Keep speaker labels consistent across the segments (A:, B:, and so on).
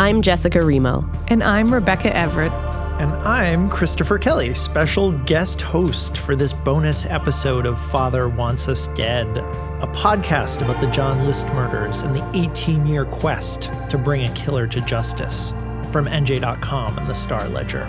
A: I'm Jessica Remo.
B: And I'm Rebecca Everett.
C: And I'm Christopher Kelly, special guest host for this bonus episode of Father Wants Us Dead, a podcast about the John List murders and the 18 year quest to bring a killer to justice from NJ.com and the Star Ledger.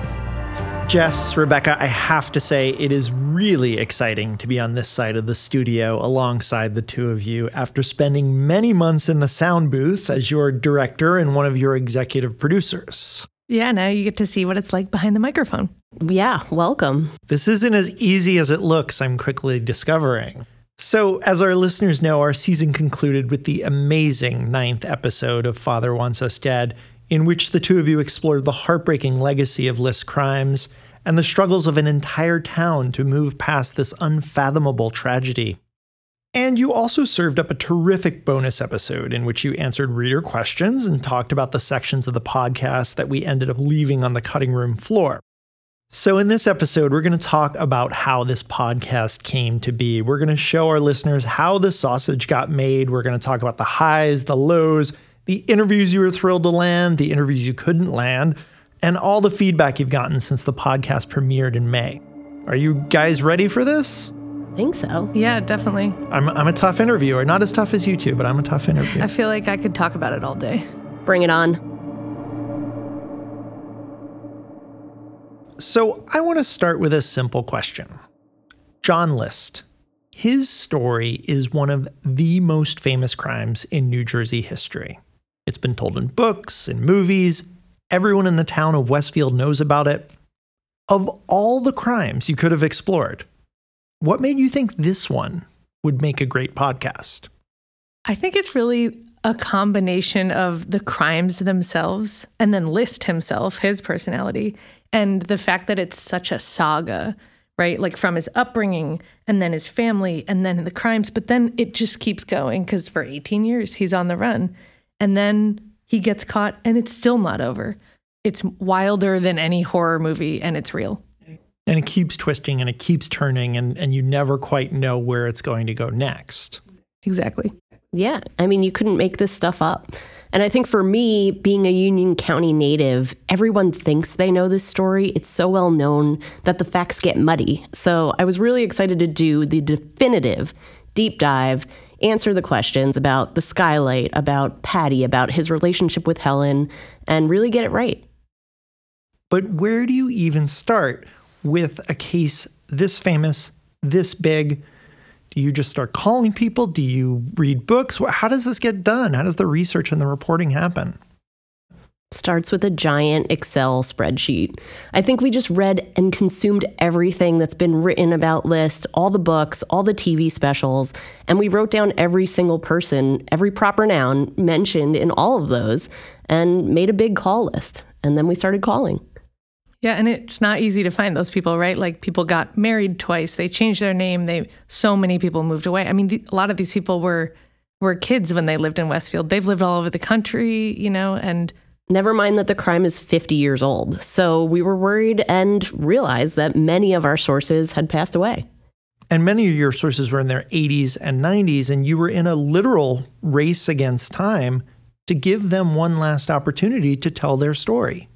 C: Jess, Rebecca, I have to say it is really exciting to be on this side of the studio alongside the two of you after spending many months in the sound booth as your director and one of your executive producers.
B: Yeah, now you get to see what it's like behind the microphone.
A: Yeah, welcome.
C: This isn't as easy as it looks, I'm quickly discovering. So, as our listeners know, our season concluded with the amazing ninth episode of Father Wants Us Dead, in which the two of you explored the heartbreaking legacy of List crimes and the struggles of an entire town to move past this unfathomable tragedy. And you also served up a terrific bonus episode in which you answered reader questions and talked about the sections of the podcast that we ended up leaving on the cutting room floor. So, in this episode, we're going to talk about how this podcast came to be. We're going to show our listeners how the sausage got made. We're going to talk about the highs, the lows, the interviews you were thrilled to land, the interviews you couldn't land, and all the feedback you've gotten since the podcast premiered in May. Are you guys ready for this?
A: I think so.
B: Yeah, definitely.
C: I'm, I'm a tough interviewer. Not as tough as you two, but I'm a tough interviewer.
B: I feel like I could talk about it all day.
A: Bring it on.
C: So, I want to start with a simple question John List. His story is one of the most famous crimes in New Jersey history. It's been told in books, in movies, Everyone in the town of Westfield knows about it. Of all the crimes you could have explored, what made you think this one would make a great podcast?
B: I think it's really a combination of the crimes themselves and then List himself, his personality, and the fact that it's such a saga, right? Like from his upbringing and then his family and then the crimes, but then it just keeps going because for 18 years he's on the run. And then he gets caught and it's still not over. It's wilder than any horror movie and it's real.
C: And it keeps twisting and it keeps turning and, and you never quite know where it's going to go next.
B: Exactly.
A: Yeah. I mean, you couldn't make this stuff up. And I think for me, being a Union County native, everyone thinks they know this story. It's so well known that the facts get muddy. So I was really excited to do the definitive deep dive answer the questions about the skylight, about Patty, about his relationship with Helen, and really get it right.
C: But where do you even start with a case this famous, this big? Do you just start calling people? Do you read books? How does this get done? How does the research and the reporting happen?
A: Starts with a giant Excel spreadsheet. I think we just read and consumed everything that's been written about List, all the books, all the TV specials, and we wrote down every single person, every proper noun mentioned in all of those, and made a big call list. And then we started calling.
B: Yeah, and it's not easy to find those people, right? Like people got married twice, they changed their name, they so many people moved away. I mean, the, a lot of these people were were kids when they lived in Westfield. They've lived all over the country, you know, and
A: Never mind that the crime is 50 years old. So we were worried and realized that many of our sources had passed away.
C: And many of your sources were in their 80s and 90s, and you were in a literal race against time to give them one last opportunity to tell their story.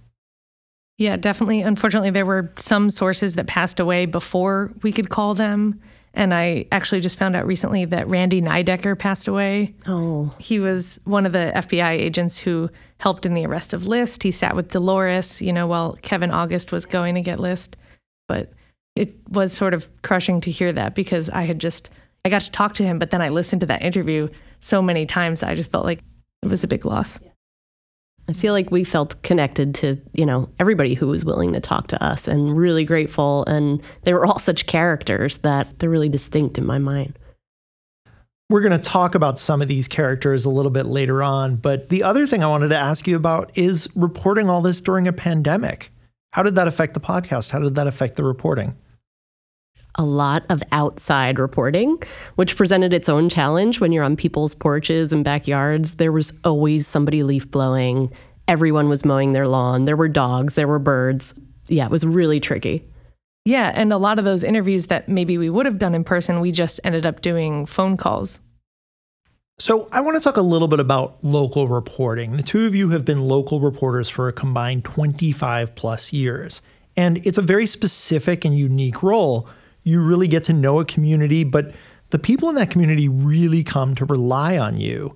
B: Yeah, definitely. Unfortunately, there were some sources that passed away before we could call them. And I actually just found out recently that Randy Nidecker passed away.
A: Oh.
B: He was one of the FBI agents who helped in the arrest of List. He sat with Dolores, you know, while Kevin August was going to get List. But it was sort of crushing to hear that because I had just, I got to talk to him, but then I listened to that interview so many times. I just felt like it was a big loss. Yeah.
A: I feel like we felt connected to, you know, everybody who was willing to talk to us and really grateful. And they were all such characters that they're really distinct in my mind.
C: We're going to talk about some of these characters a little bit later on. But the other thing I wanted to ask you about is reporting all this during a pandemic. How did that affect the podcast? How did that affect the reporting?
A: A lot of outside reporting, which presented its own challenge when you're on people's porches and backyards. There was always somebody leaf blowing. Everyone was mowing their lawn. There were dogs, there were birds. Yeah, it was really tricky.
B: Yeah, and a lot of those interviews that maybe we would have done in person, we just ended up doing phone calls.
C: So, I want to talk a little bit about local reporting. The two of you have been local reporters for a combined 25 plus years, and it's a very specific and unique role. You really get to know a community, but the people in that community really come to rely on you.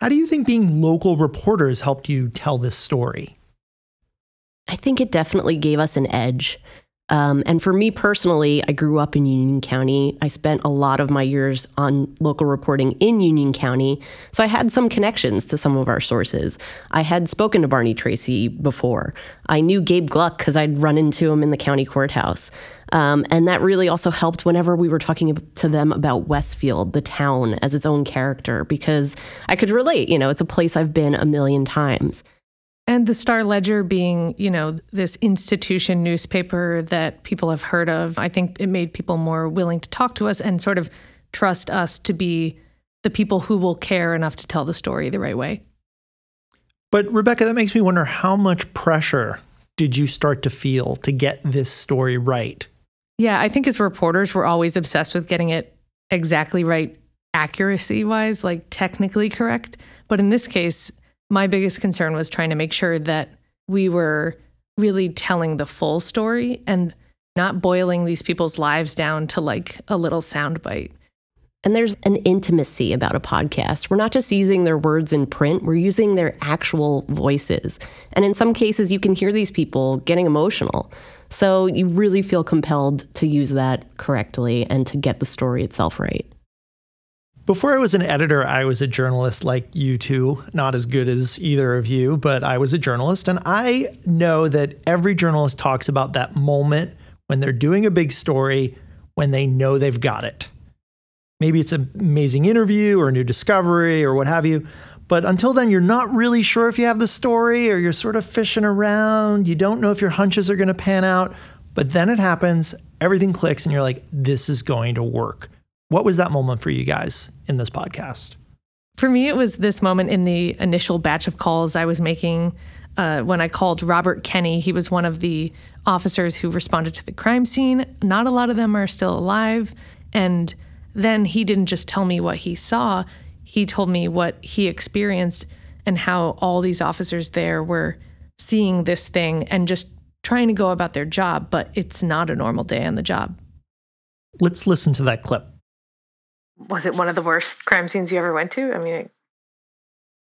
C: How do you think being local reporters helped you tell this story?
A: I think it definitely gave us an edge. Um, and for me personally, I grew up in Union County. I spent a lot of my years on local reporting in Union County. So I had some connections to some of our sources. I had spoken to Barney Tracy before. I knew Gabe Gluck because I'd run into him in the county courthouse. Um, and that really also helped whenever we were talking to them about Westfield, the town, as its own character, because I could relate. You know, it's a place I've been a million times.
B: And the Star Ledger being, you know, this institution newspaper that people have heard of, I think it made people more willing to talk to us and sort of trust us to be the people who will care enough to tell the story the right way.
C: But Rebecca, that makes me wonder how much pressure did you start to feel to get this story right?
B: Yeah, I think as reporters, we're always obsessed with getting it exactly right, accuracy wise, like technically correct. But in this case, my biggest concern was trying to make sure that we were really telling the full story and not boiling these people's lives down to like a little soundbite.
A: And there's an intimacy about a podcast. We're not just using their words in print, we're using their actual voices. And in some cases, you can hear these people getting emotional. So you really feel compelled to use that correctly and to get the story itself right.
C: Before I was an editor, I was a journalist like you two, not as good as either of you, but I was a journalist. And I know that every journalist talks about that moment when they're doing a big story when they know they've got it. Maybe it's an amazing interview or a new discovery or what have you. But until then, you're not really sure if you have the story or you're sort of fishing around. You don't know if your hunches are going to pan out. But then it happens, everything clicks, and you're like, this is going to work. What was that moment for you guys in this podcast?
B: For me, it was this moment in the initial batch of calls I was making uh, when I called Robert Kenny. He was one of the officers who responded to the crime scene. Not a lot of them are still alive. And then he didn't just tell me what he saw, he told me what he experienced and how all these officers there were seeing this thing and just trying to go about their job, but it's not a normal day on the job.
C: Let's listen to that clip
B: was it one of the worst crime scenes you ever went to? I mean, it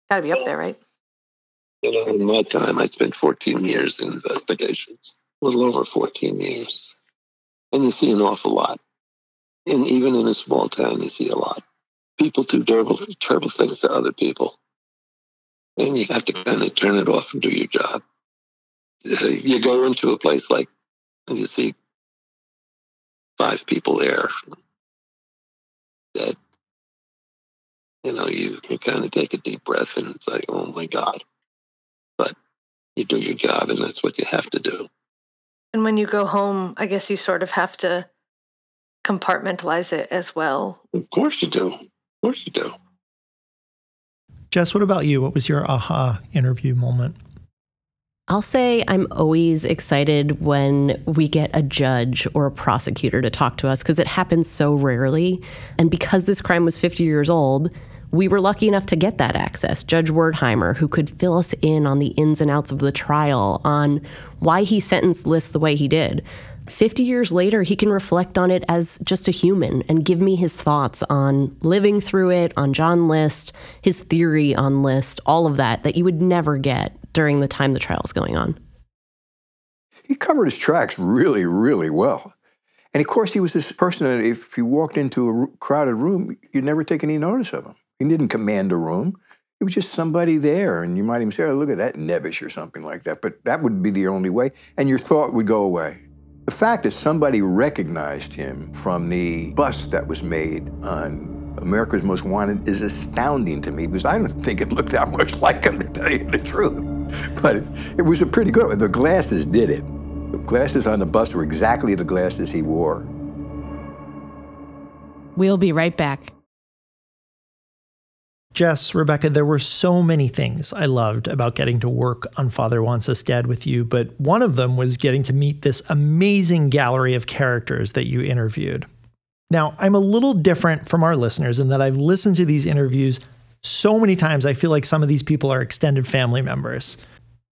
B: got to be up there, right?
D: You know, in my time, I spent 14 years in investigations, a little over 14 years. And you see an awful lot. And even in a small town, you see a lot. People do terrible, terrible things to other people. And you have to mm-hmm. kind of turn it off and do your job. Uh, you go into a place like, and you see five people there, that you know you can kind of take a deep breath and it's like oh my god. But you do your job and that's what you have to do.
B: And when you go home i guess you sort of have to compartmentalize it as well.
D: Of course you do. Of course you do.
C: Jess what about you? What was your aha interview moment
A: I'll say I'm always excited when we get a judge or a prosecutor to talk to us because it happens so rarely. And because this crime was 50 years old, we were lucky enough to get that access. Judge Wertheimer, who could fill us in on the ins and outs of the trial, on why he sentenced List the way he did. 50 years later, he can reflect on it as just a human and give me his thoughts on living through it, on John List, his theory on List, all of that, that you would never get during the time the trial is going on.
E: He covered his tracks really, really well. And of course, he was this person that if he walked into a crowded room, you'd never take any notice of him. He didn't command a room. He was just somebody there. And you might even say, oh, look at that nebbish or something like that. But that would be the only way. And your thought would go away. The fact that somebody recognized him from the bust that was made on America's Most Wanted is astounding to me because I don't think it looked that much like him, to tell you the truth. But it, it was a pretty good one. The glasses did it. The glasses on the bus were exactly the glasses he wore.
B: We'll be right back.
C: Jess, Rebecca, there were so many things I loved about getting to work on Father Wants Us Dead with you, but one of them was getting to meet this amazing gallery of characters that you interviewed. Now, I'm a little different from our listeners in that I've listened to these interviews so many times, I feel like some of these people are extended family members.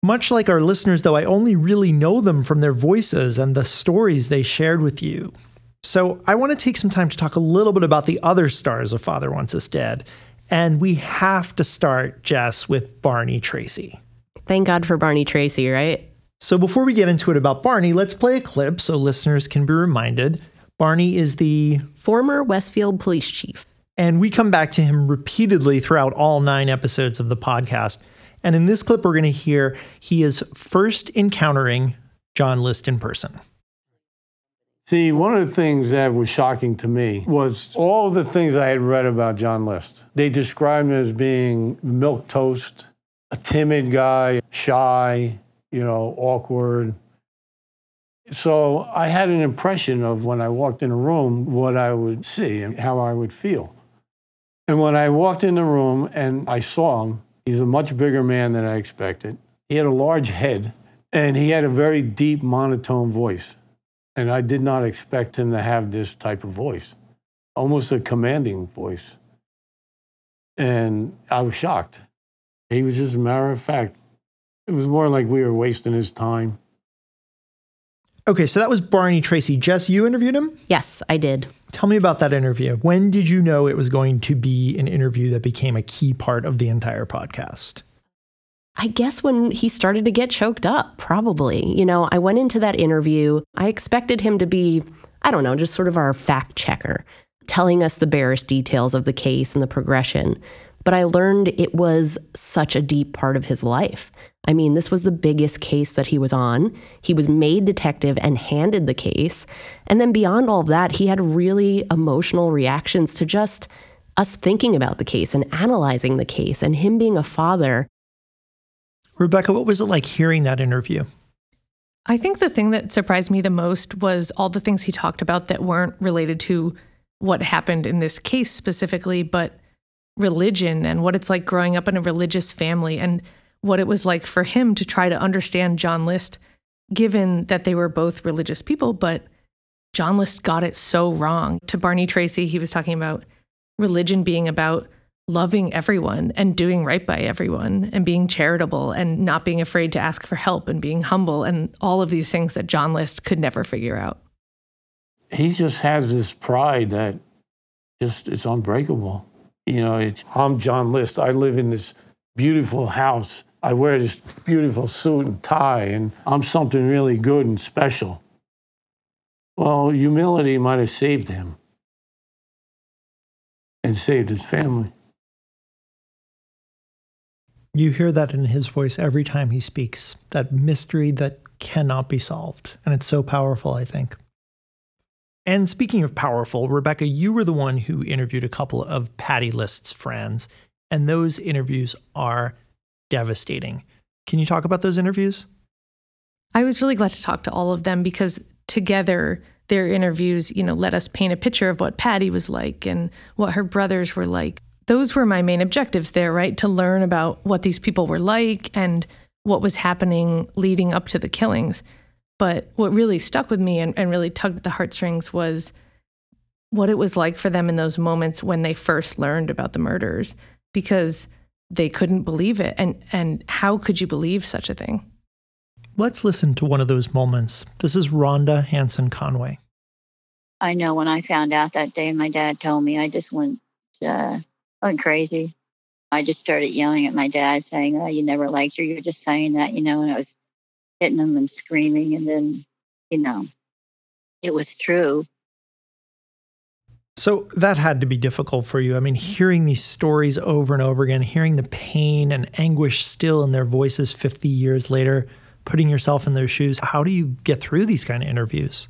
C: Much like our listeners, though, I only really know them from their voices and the stories they shared with you. So I want to take some time to talk a little bit about the other stars of Father Wants Us Dead. And we have to start, Jess, with Barney Tracy.
A: Thank God for Barney Tracy, right?
C: So before we get into it about Barney, let's play a clip so listeners can be reminded. Barney is the
A: former Westfield police chief.
C: And we come back to him repeatedly throughout all nine episodes of the podcast. And in this clip, we're going to hear he is first encountering John List in person.
F: See, one of the things that was shocking to me was all the things I had read about John List. They described him as being milk toast, a timid guy, shy, you know, awkward. So I had an impression of when I walked in a room what I would see and how I would feel. And when I walked in the room and I saw him, he's a much bigger man than I expected. He had a large head and he had a very deep monotone voice. And I did not expect him to have this type of voice, almost a commanding voice. And I was shocked. He was just a matter of fact. It was more like we were wasting his time.
C: Okay, so that was Barney Tracy. Jess, you interviewed him?
A: Yes, I did.
C: Tell me about that interview. When did you know it was going to be an interview that became a key part of the entire podcast?
A: I guess when he started to get choked up, probably. You know, I went into that interview, I expected him to be, I don't know, just sort of our fact checker, telling us the barest details of the case and the progression. But I learned it was such a deep part of his life. I mean, this was the biggest case that he was on. He was made detective and handed the case. And then beyond all of that, he had really emotional reactions to just us thinking about the case and analyzing the case and him being a father.
C: Rebecca, what was it like hearing that interview?
B: I think the thing that surprised me the most was all the things he talked about that weren't related to what happened in this case specifically, but religion and what it's like growing up in a religious family and what it was like for him to try to understand John List, given that they were both religious people, but John List got it so wrong. To Barney Tracy, he was talking about religion being about loving everyone and doing right by everyone and being charitable and not being afraid to ask for help and being humble and all of these things that John List could never figure out.
F: He just has this pride that just is unbreakable. You know, it's, I'm John List. I live in this beautiful house I wear this beautiful suit and tie, and I'm something really good and special. Well, humility might have saved him and saved his family.
C: You hear that in his voice every time he speaks, that mystery that cannot be solved. And it's so powerful, I think. And speaking of powerful, Rebecca, you were the one who interviewed a couple of Patty List's friends, and those interviews are devastating. Can you talk about those interviews?
B: I was really glad to talk to all of them because together their interviews, you know, let us paint a picture of what Patty was like and what her brothers were like. Those were my main objectives there, right? To learn about what these people were like and what was happening leading up to the killings. But what really stuck with me and, and really tugged at the heartstrings was what it was like for them in those moments when they first learned about the murders. Because they couldn't believe it. And, and how could you believe such a thing?
C: Let's listen to one of those moments. This is Rhonda Hanson Conway.
G: I know when I found out that day, my dad told me, I just went, uh, went crazy. I just started yelling at my dad, saying, "Oh, you never liked her. You're just saying that, you know." And I was hitting him and screaming, and then, you know, it was true.
C: So that had to be difficult for you. I mean, hearing these stories over and over again, hearing the pain and anguish still in their voices 50 years later, putting yourself in their shoes. How do you get through these kind of interviews?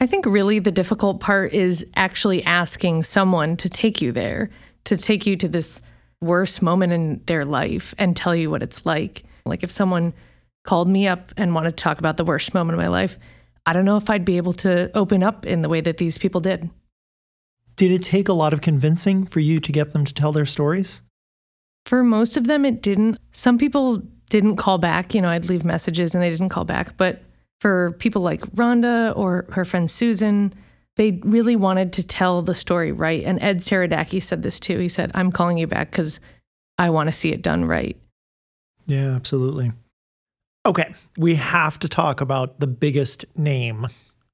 B: I think really the difficult part is actually asking someone to take you there, to take you to this worst moment in their life and tell you what it's like. Like if someone called me up and wanted to talk about the worst moment of my life, I don't know if I'd be able to open up in the way that these people did.
C: Did it take a lot of convincing for you to get them to tell their stories?
B: For most of them, it didn't. Some people didn't call back. You know, I'd leave messages and they didn't call back. But for people like Rhonda or her friend Susan, they really wanted to tell the story right. And Ed Saradaki said this too. He said, I'm calling you back because I want to see it done right.
C: Yeah, absolutely. Okay, we have to talk about the biggest name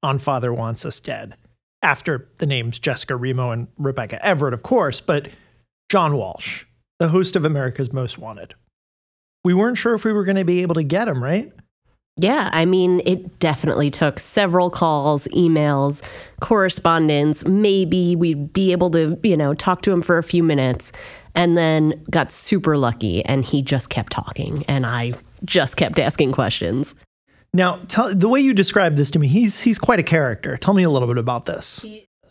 C: on Father Wants Us Dead. After the names Jessica Remo and Rebecca Everett, of course, but John Walsh, the host of America's Most Wanted. We weren't sure if we were going to be able to get him, right?
A: Yeah, I mean, it definitely took several calls, emails, correspondence. Maybe we'd be able to, you know, talk to him for a few minutes and then got super lucky and he just kept talking and I just kept asking questions.
C: Now, tell, the way you describe this to me, he's he's quite a character. Tell me a little bit about this.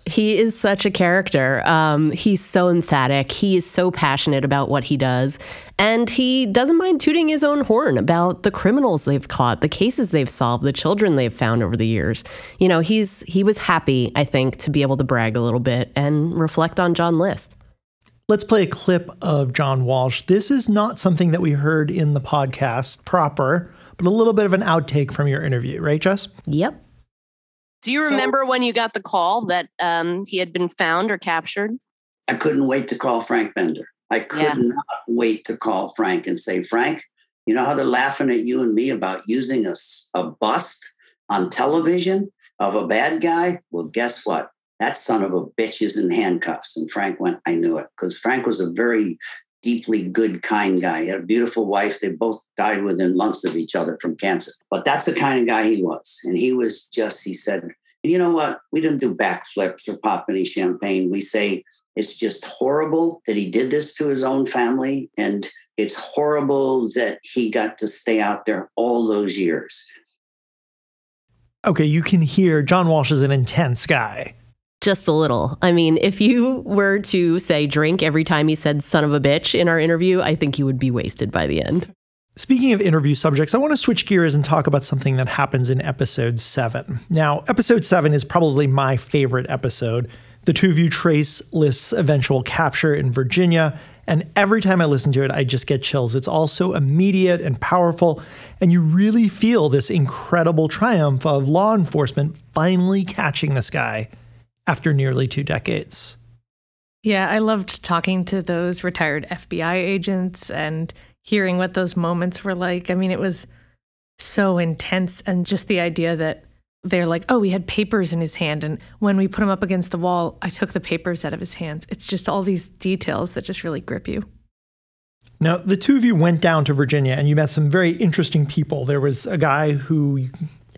A: He is such a character. Um, he's so emphatic. He is so passionate about what he does. And he doesn't mind tooting his own horn about the criminals they've caught, the cases they've solved, the children they've found over the years. You know, he's he was happy, I think, to be able to brag a little bit and reflect on John List.
C: Let's play a clip of John Walsh. This is not something that we heard in the podcast proper, but a little bit of an outtake from your interview, right, Jess?
A: Yep.
H: Do you remember when you got the call that um, he had been found or captured?
I: I couldn't wait to call Frank Bender. I could
H: Yeah.
I: not wait to call Frank and say, Frank, you know how they're laughing at you and me about using a, a bust on television of a bad guy? Well, guess what? That son of a bitch is in handcuffs. And Frank went, I knew it. Because Frank was a very deeply good, kind guy. He had a beautiful wife. They both died within months of each other from cancer. But that's the kind of guy he was. And he was just, he said, you know what? We didn't do backflips or pop any champagne. We say it's just horrible that he did this to his own family. And it's horrible that he got to stay out there all those years.
C: Okay, you can hear John Walsh is an intense guy.
A: Just a little. I mean, if you were to say drink every time he said son of a bitch in our interview, I think you would be wasted by the end.
C: Speaking of interview subjects, I want to switch gears and talk about something that happens in episode seven. Now, episode seven is probably my favorite episode. The two of you trace List's eventual capture in Virginia, and every time I listen to it, I just get chills. It's all so immediate and powerful, and you really feel this incredible triumph of law enforcement finally catching this guy after nearly two decades.
B: Yeah, I loved talking to those retired FBI agents and hearing what those moments were like. I mean, it was so intense. And just the idea that they're like, oh, he had papers in his hand. And when we put him up against the wall, I took the papers out of his hands. It's just all these details that just really grip you.
C: Now, the two of you went down to Virginia and you met some very interesting people. There was a guy who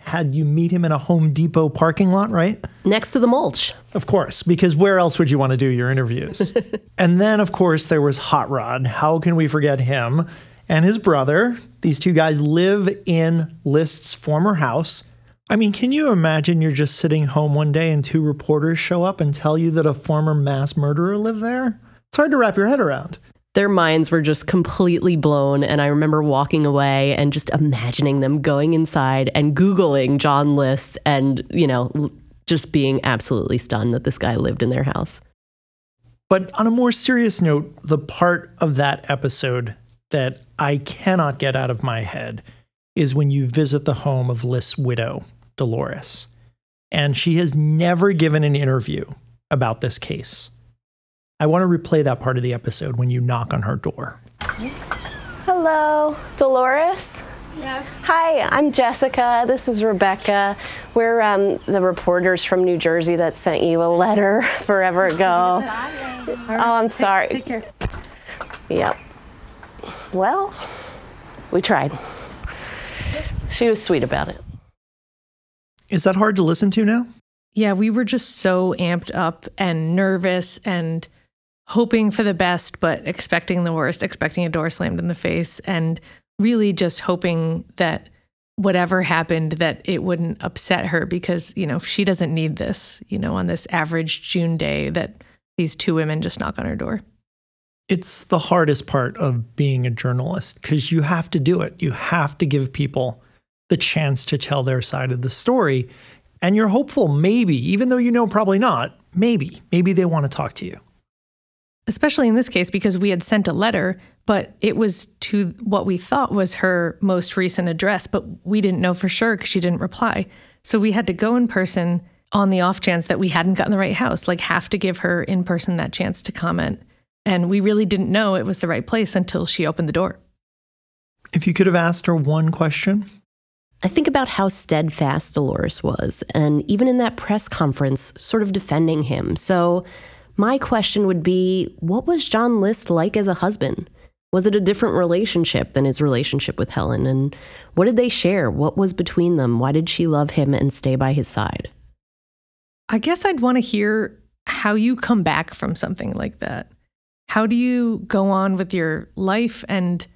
C: had you meet him in a Home Depot parking lot, right?
A: Next to the mulch.
C: Of course, because where else would you want to do your interviews? and then, of course, there was Hot Rod. How can we forget him? And his brother. These two guys live in List's former house. I mean, can you imagine you're just sitting home one day and two reporters show up and tell you that a former mass murderer lived there? It's hard to wrap your head around.
A: Their minds were just completely blown. And I remember walking away and just imagining them going inside and Googling John List and, you know, just being absolutely stunned that this guy lived in their house.
C: But on a more serious note, the part of that episode that I cannot get out of my head is when you visit the home of List's widow, Dolores. And she has never given an interview about this case. I want to replay that part of the episode when you knock on her door.
J: Hello, Dolores. Yeah. Hi, I'm Jessica. This is Rebecca. We're um, the reporters from New Jersey that sent you a letter forever ago. Oh, I'm sorry.
B: Take care.
J: Yep. Well, we tried. She was sweet about it.
C: Is that hard to listen to now?
B: Yeah, we were just so amped up and nervous and hoping for the best, but expecting the worst, expecting a door slammed in the face, and really just hoping that whatever happened that it wouldn't upset her because you know she doesn't need this you know on this average june day that these two women just knock on her door
C: It's the hardest part of being a journalist because you have to do it. You have to give people the chance to tell their side of the story. And you're hopeful, maybe, even though you know probably not, maybe, maybe they want to talk to you.
B: Especially in this case because we had sent a letter but it was to what we thought was her most recent address but we didn't know for sure because she didn't reply so we had to go in person on the off chance that we hadn't gotten the right house, like have to give her in person that chance to comment. And we really didn't know it was the right place until she opened the door.
C: If you could have asked her one question,
A: I think about how steadfast Dolores was, and even in that press conference, sort of defending him. So, my question would be what was John List like as a husband? Was it a different relationship than his relationship with Helen? And what did they share? What was between them? Why did she love him and stay by his side?
B: I guess I'd want to hear how you come back from something like that. How do you go on with your life and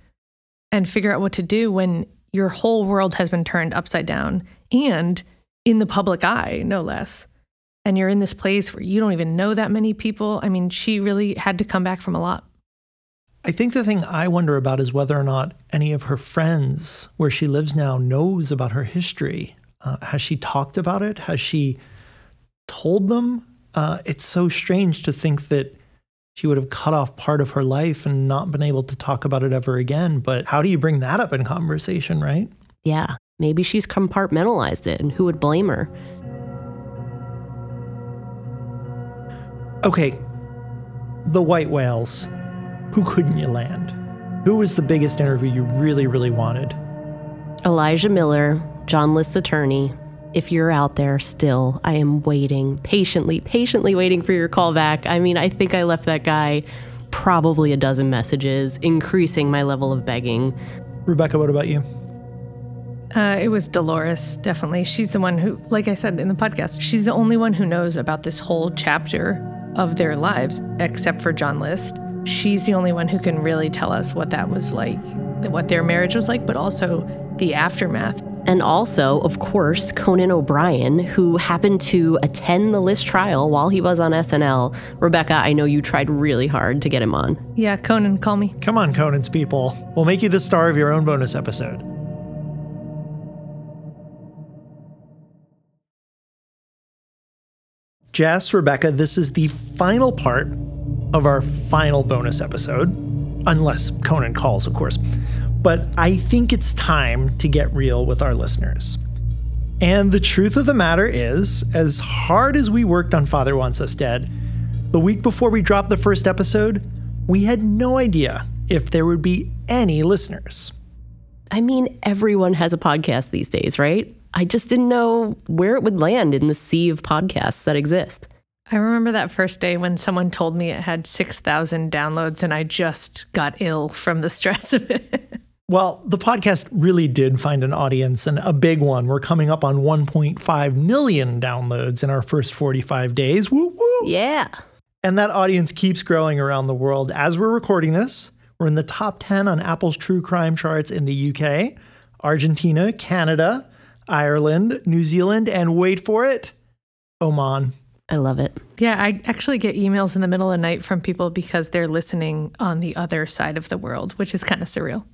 B: and figure out what to do when your whole world has been turned upside down and in the public eye, no less. And you're in this place where you don't even know that many people. I mean, she really had to come back from a lot.
C: I think the thing I wonder about is whether or not any of her friends where she lives now knows about her history. Uh, has she talked about it? Has she told them? Uh, it's so strange to think that she would have cut off part of her life and not been able to talk about it ever again. But how do you bring that up in conversation, right?
A: Yeah, maybe she's compartmentalized it, and who would blame her?
C: Okay, the white whales. Who couldn't you land? Who was the biggest interview you really, really wanted?
A: Elijah Miller, John List's attorney, if you're out there still, I am waiting, patiently, patiently waiting for your call back. I mean, I think I left that guy probably a dozen messages, increasing my level of begging.
C: Rebecca, what about you?
B: Uh, it was Dolores, definitely. She's the one who, like I said in the podcast, she's the only one who knows about this whole chapter of their lives, except for John List. She's the only one who can really tell us what that was like, what their marriage was like, but also the aftermath.
A: And also, of course, Conan O'Brien, who happened to attend the list trial while he was on SNL. Rebecca, I know you tried really hard to get him on.
B: Yeah, Conan, call me.
C: Come on, Conan's people. We'll make you the star of your own bonus episode. Jess, Rebecca, this is the final part of our final bonus episode, unless Conan calls, of course. But I think it's time to get real with our listeners. And the truth of the matter is, as hard as we worked on Father Wants Us Dead, the week before we dropped the first episode, we had no idea if there would be any listeners.
A: I mean, everyone has a podcast these days, right? I just didn't know where it would land in the sea of podcasts that exist.
B: I remember that first day when someone told me it had 6,000 downloads and I just got ill from the stress of it.
C: Well, the podcast really did find an audience and a big one. We're coming up on 1.5 million downloads in our first 45 days. Woo woo.
A: Yeah.
C: And that audience keeps growing around the world. As we're recording this, we're in the top 10 on Apple's true crime charts in the UK, Argentina, Canada, Ireland, New Zealand, and wait for it, Oman.
A: I love it.
B: Yeah, I actually get emails in the middle of the night from people because they're listening on the other side of the world, which is kind of surreal.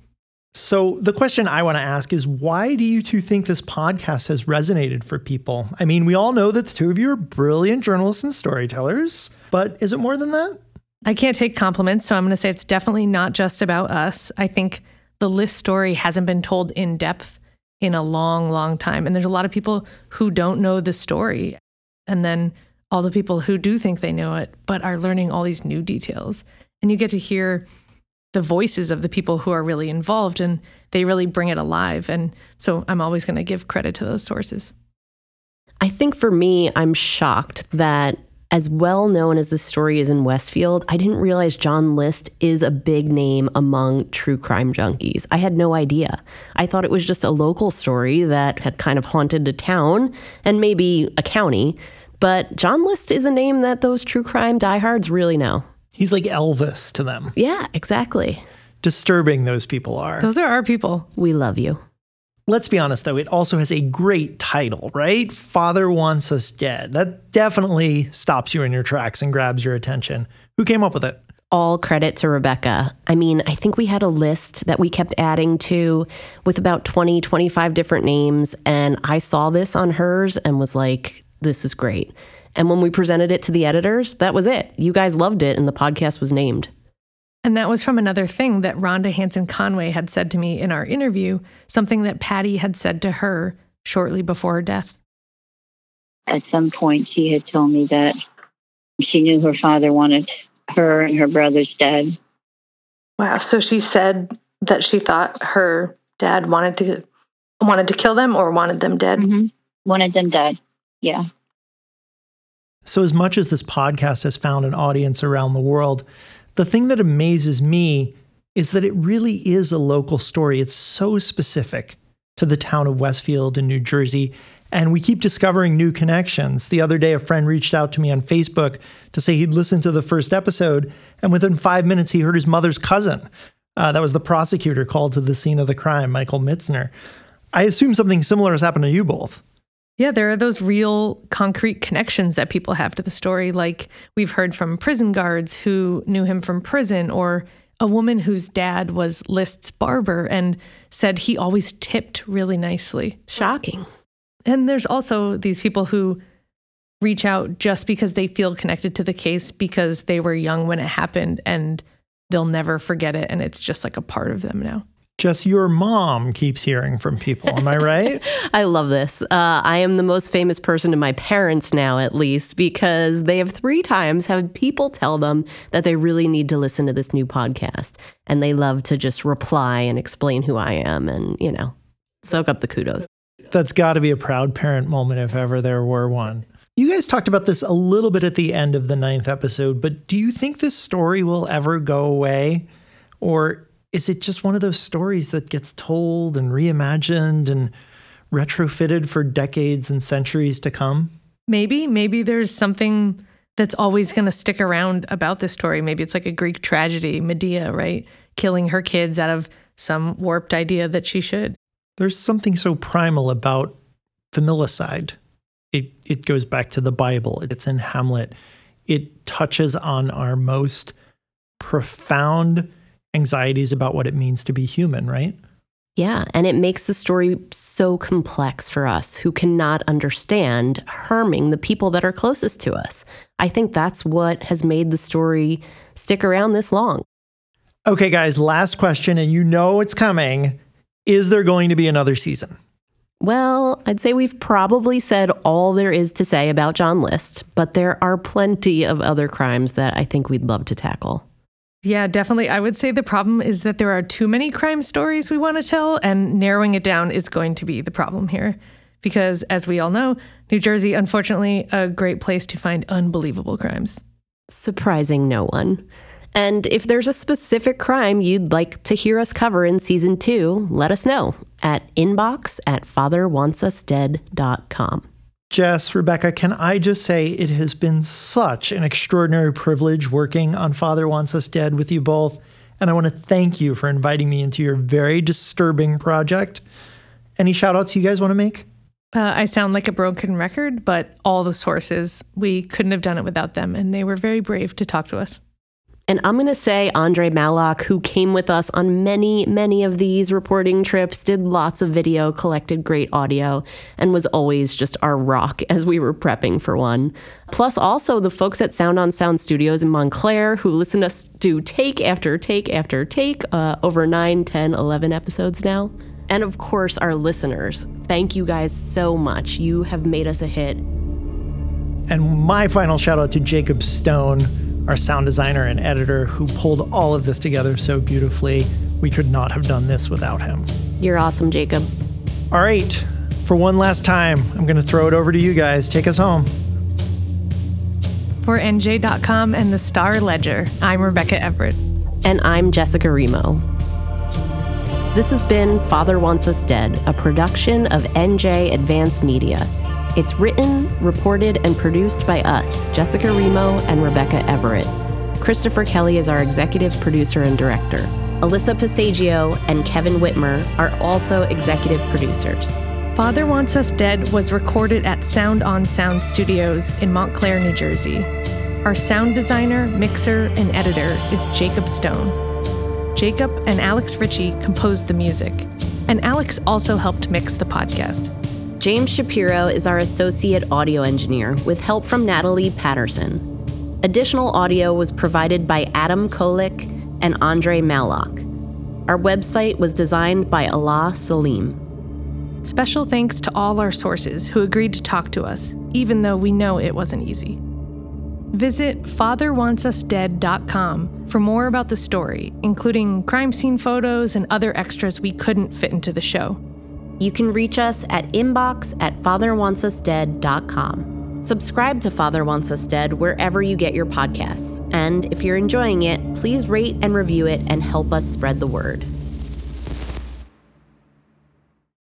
C: So, the question I want to ask is why do you two think this podcast has resonated for people? I mean, we all know that the two of you are brilliant journalists and storytellers, but is it more than that?
B: I can't take compliments, so I'm going to say it's definitely not just about us. I think the list story hasn't been told in depth in a long, long time. And there's a lot of people who don't know the story. And then all the people who do think they know it, but are learning all these new details. And you get to hear the voices of the people who are really involved and they really bring it alive. And so I'm always going to give credit to those sources.
A: I think for me, I'm shocked that as well known as the story is in Westfield, I didn't realize John List is a big name among true crime junkies. I had no idea. I thought it was just a local story that had kind of haunted a town and maybe a county. But John List is a name that those true crime diehards really know.
C: He's like Elvis to them.
A: Yeah, exactly.
C: Disturbing those people are.
B: Those are our people.
A: We love you.
C: Let's be honest, though, it also has a great title, right? Father Wants Us Dead. That definitely stops you in your tracks and grabs your attention. Who came up with it?
A: All credit to Rebecca. I mean, I think we had a list that we kept adding to with about 20, 25 different names. And I saw this on hers and was like, this is great. And when we presented it to the editors, that was it. You guys loved it, and the podcast was named.
B: And that was from another thing that Rhonda Hanson Conway had said to me in our interview, something that Patty had said to her shortly before her death.
G: at some point she had told me that she knew her father wanted her and her brothers dead.
B: Wow. So she said that she thought her dad wanted to wanted to kill them or wanted them dead.
G: Mm-hmm. Wanted them dead. Yeah.
C: So, as much as this podcast has found an audience around the world, the thing that amazes me is that it really is a local story. It's so specific to the town of Westfield in New Jersey. And we keep discovering new connections. The other day, a friend reached out to me on Facebook to say he'd listened to the first episode, and within five minutes, he heard his mother's cousin. Uh, that was the prosecutor called to the scene of the crime, Michael Mitzner. I assume something similar has happened to you both.
B: Yeah, there are those real concrete connections that people have to the story. Like we've heard from prison guards who knew him from prison, or a woman whose dad was List's barber and said he always tipped really nicely.
A: Shocking.
B: And there's also these people who reach out just because they feel connected to the case because they were young when it happened and they'll never forget it. And it's just like a part of them now.
C: Just your mom keeps hearing from people. Am I right?
A: I love this. Uh, I am the most famous person to my parents now, at least, because they have three times had people tell them that they really need to listen to this new podcast. And they love to just reply and explain who I am and, you know, soak up the kudos.
C: That's got to be a proud parent moment if ever there were one. You guys talked about this a little bit at the end of the ninth episode, but do you think this story will ever go away? Or is it just one of those stories that gets told and reimagined and retrofitted for decades and centuries to come?
B: Maybe, maybe there's something that's always going to stick around about this story. Maybe it's like a Greek tragedy, Medea, right? Killing her kids out of some warped idea that she should.
C: There's something so primal about familicide. It it goes back to the Bible. It's in Hamlet. It touches on our most profound anxieties about what it means to be human, right?
A: Yeah, and it makes the story so complex for us who cannot understand harming the people that are closest to us. I think that's what has made the story stick around this long.
C: Okay, guys, last question, and you know it's coming. Is there going to be another season?
A: Well, I'd say we've probably said all there is to say about John List, but there are plenty of other crimes that I think we'd love to tackle.
B: Yeah, definitely. I would say the problem is that there are too many crime stories we want to tell, and narrowing it down is going to be the problem here. Because, as we all know, New Jersey, unfortunately, a great place to find unbelievable crimes.
A: Surprising no one. And if there's a specific crime you'd like to hear us cover in season two, let us know at inbox at fatherwantsusdead.com.
C: Jess, Rebecca, can I just say it has been such an extraordinary privilege working on Father Wants Us Dead with you both. And I want to thank you for inviting me into your very disturbing project. Any shout outs you guys want to make?
B: Uh, I sound like a broken record, but all the sources, we couldn't have done it without them. And they were very brave to talk to us.
A: And I'm going to say Andre Malok, who came with us on many, many of these reporting trips, did lots of video, collected great audio, and was always just our rock as we were prepping for one. Plus, also the folks at Sound on Sound Studios in Montclair who listened us do take after take after take uh, over 9, 10, 11 episodes now. And of course, our listeners. Thank you guys so much. You have made us a hit.
C: And my final shout out to Jacob Stone our sound designer and editor, who pulled all of this together so beautifully. We could not have done this without him.
A: You're awesome, Jacob.
C: All right. For one last time, I'm going to throw it over to you guys. Take us home.
B: For NJ.com and the Star Ledger, I'm Rebecca Everett.
A: And I'm Jessica Remo. This has been Father Wants Us Dead, a production of NJ Advance Media. It's written, reported, and produced by us, Jessica Remo and Rebecca Everett. Christopher Kelly is our executive producer and director. Alyssa Passaggio and Kevin Whitmer are also executive producers.
B: Father Wants Us Dead was recorded at Sound on Sound Studios in Montclair, New Jersey. Our sound designer, mixer, and editor is Jacob Stone. Jacob and Alex Ritchie composed the music, and Alex also helped mix the podcast.
A: James Shapiro is our associate audio engineer with help from Natalie Patterson. Additional audio was provided by Adam Kolick and Andre Malok. Our website was designed by Allah Salim.
B: Special thanks to all our sources who agreed to talk to us, even though we know it wasn't easy. Visit fatherwantsusdead.com for more about the story, including crime scene photos and other extras we couldn't fit into the show.
A: You can reach us at inbox at fatherwantsusdead.com. Subscribe to Father Wants Us Dead wherever you get your podcasts. And if you're enjoying it, please rate and review it and help us spread the word.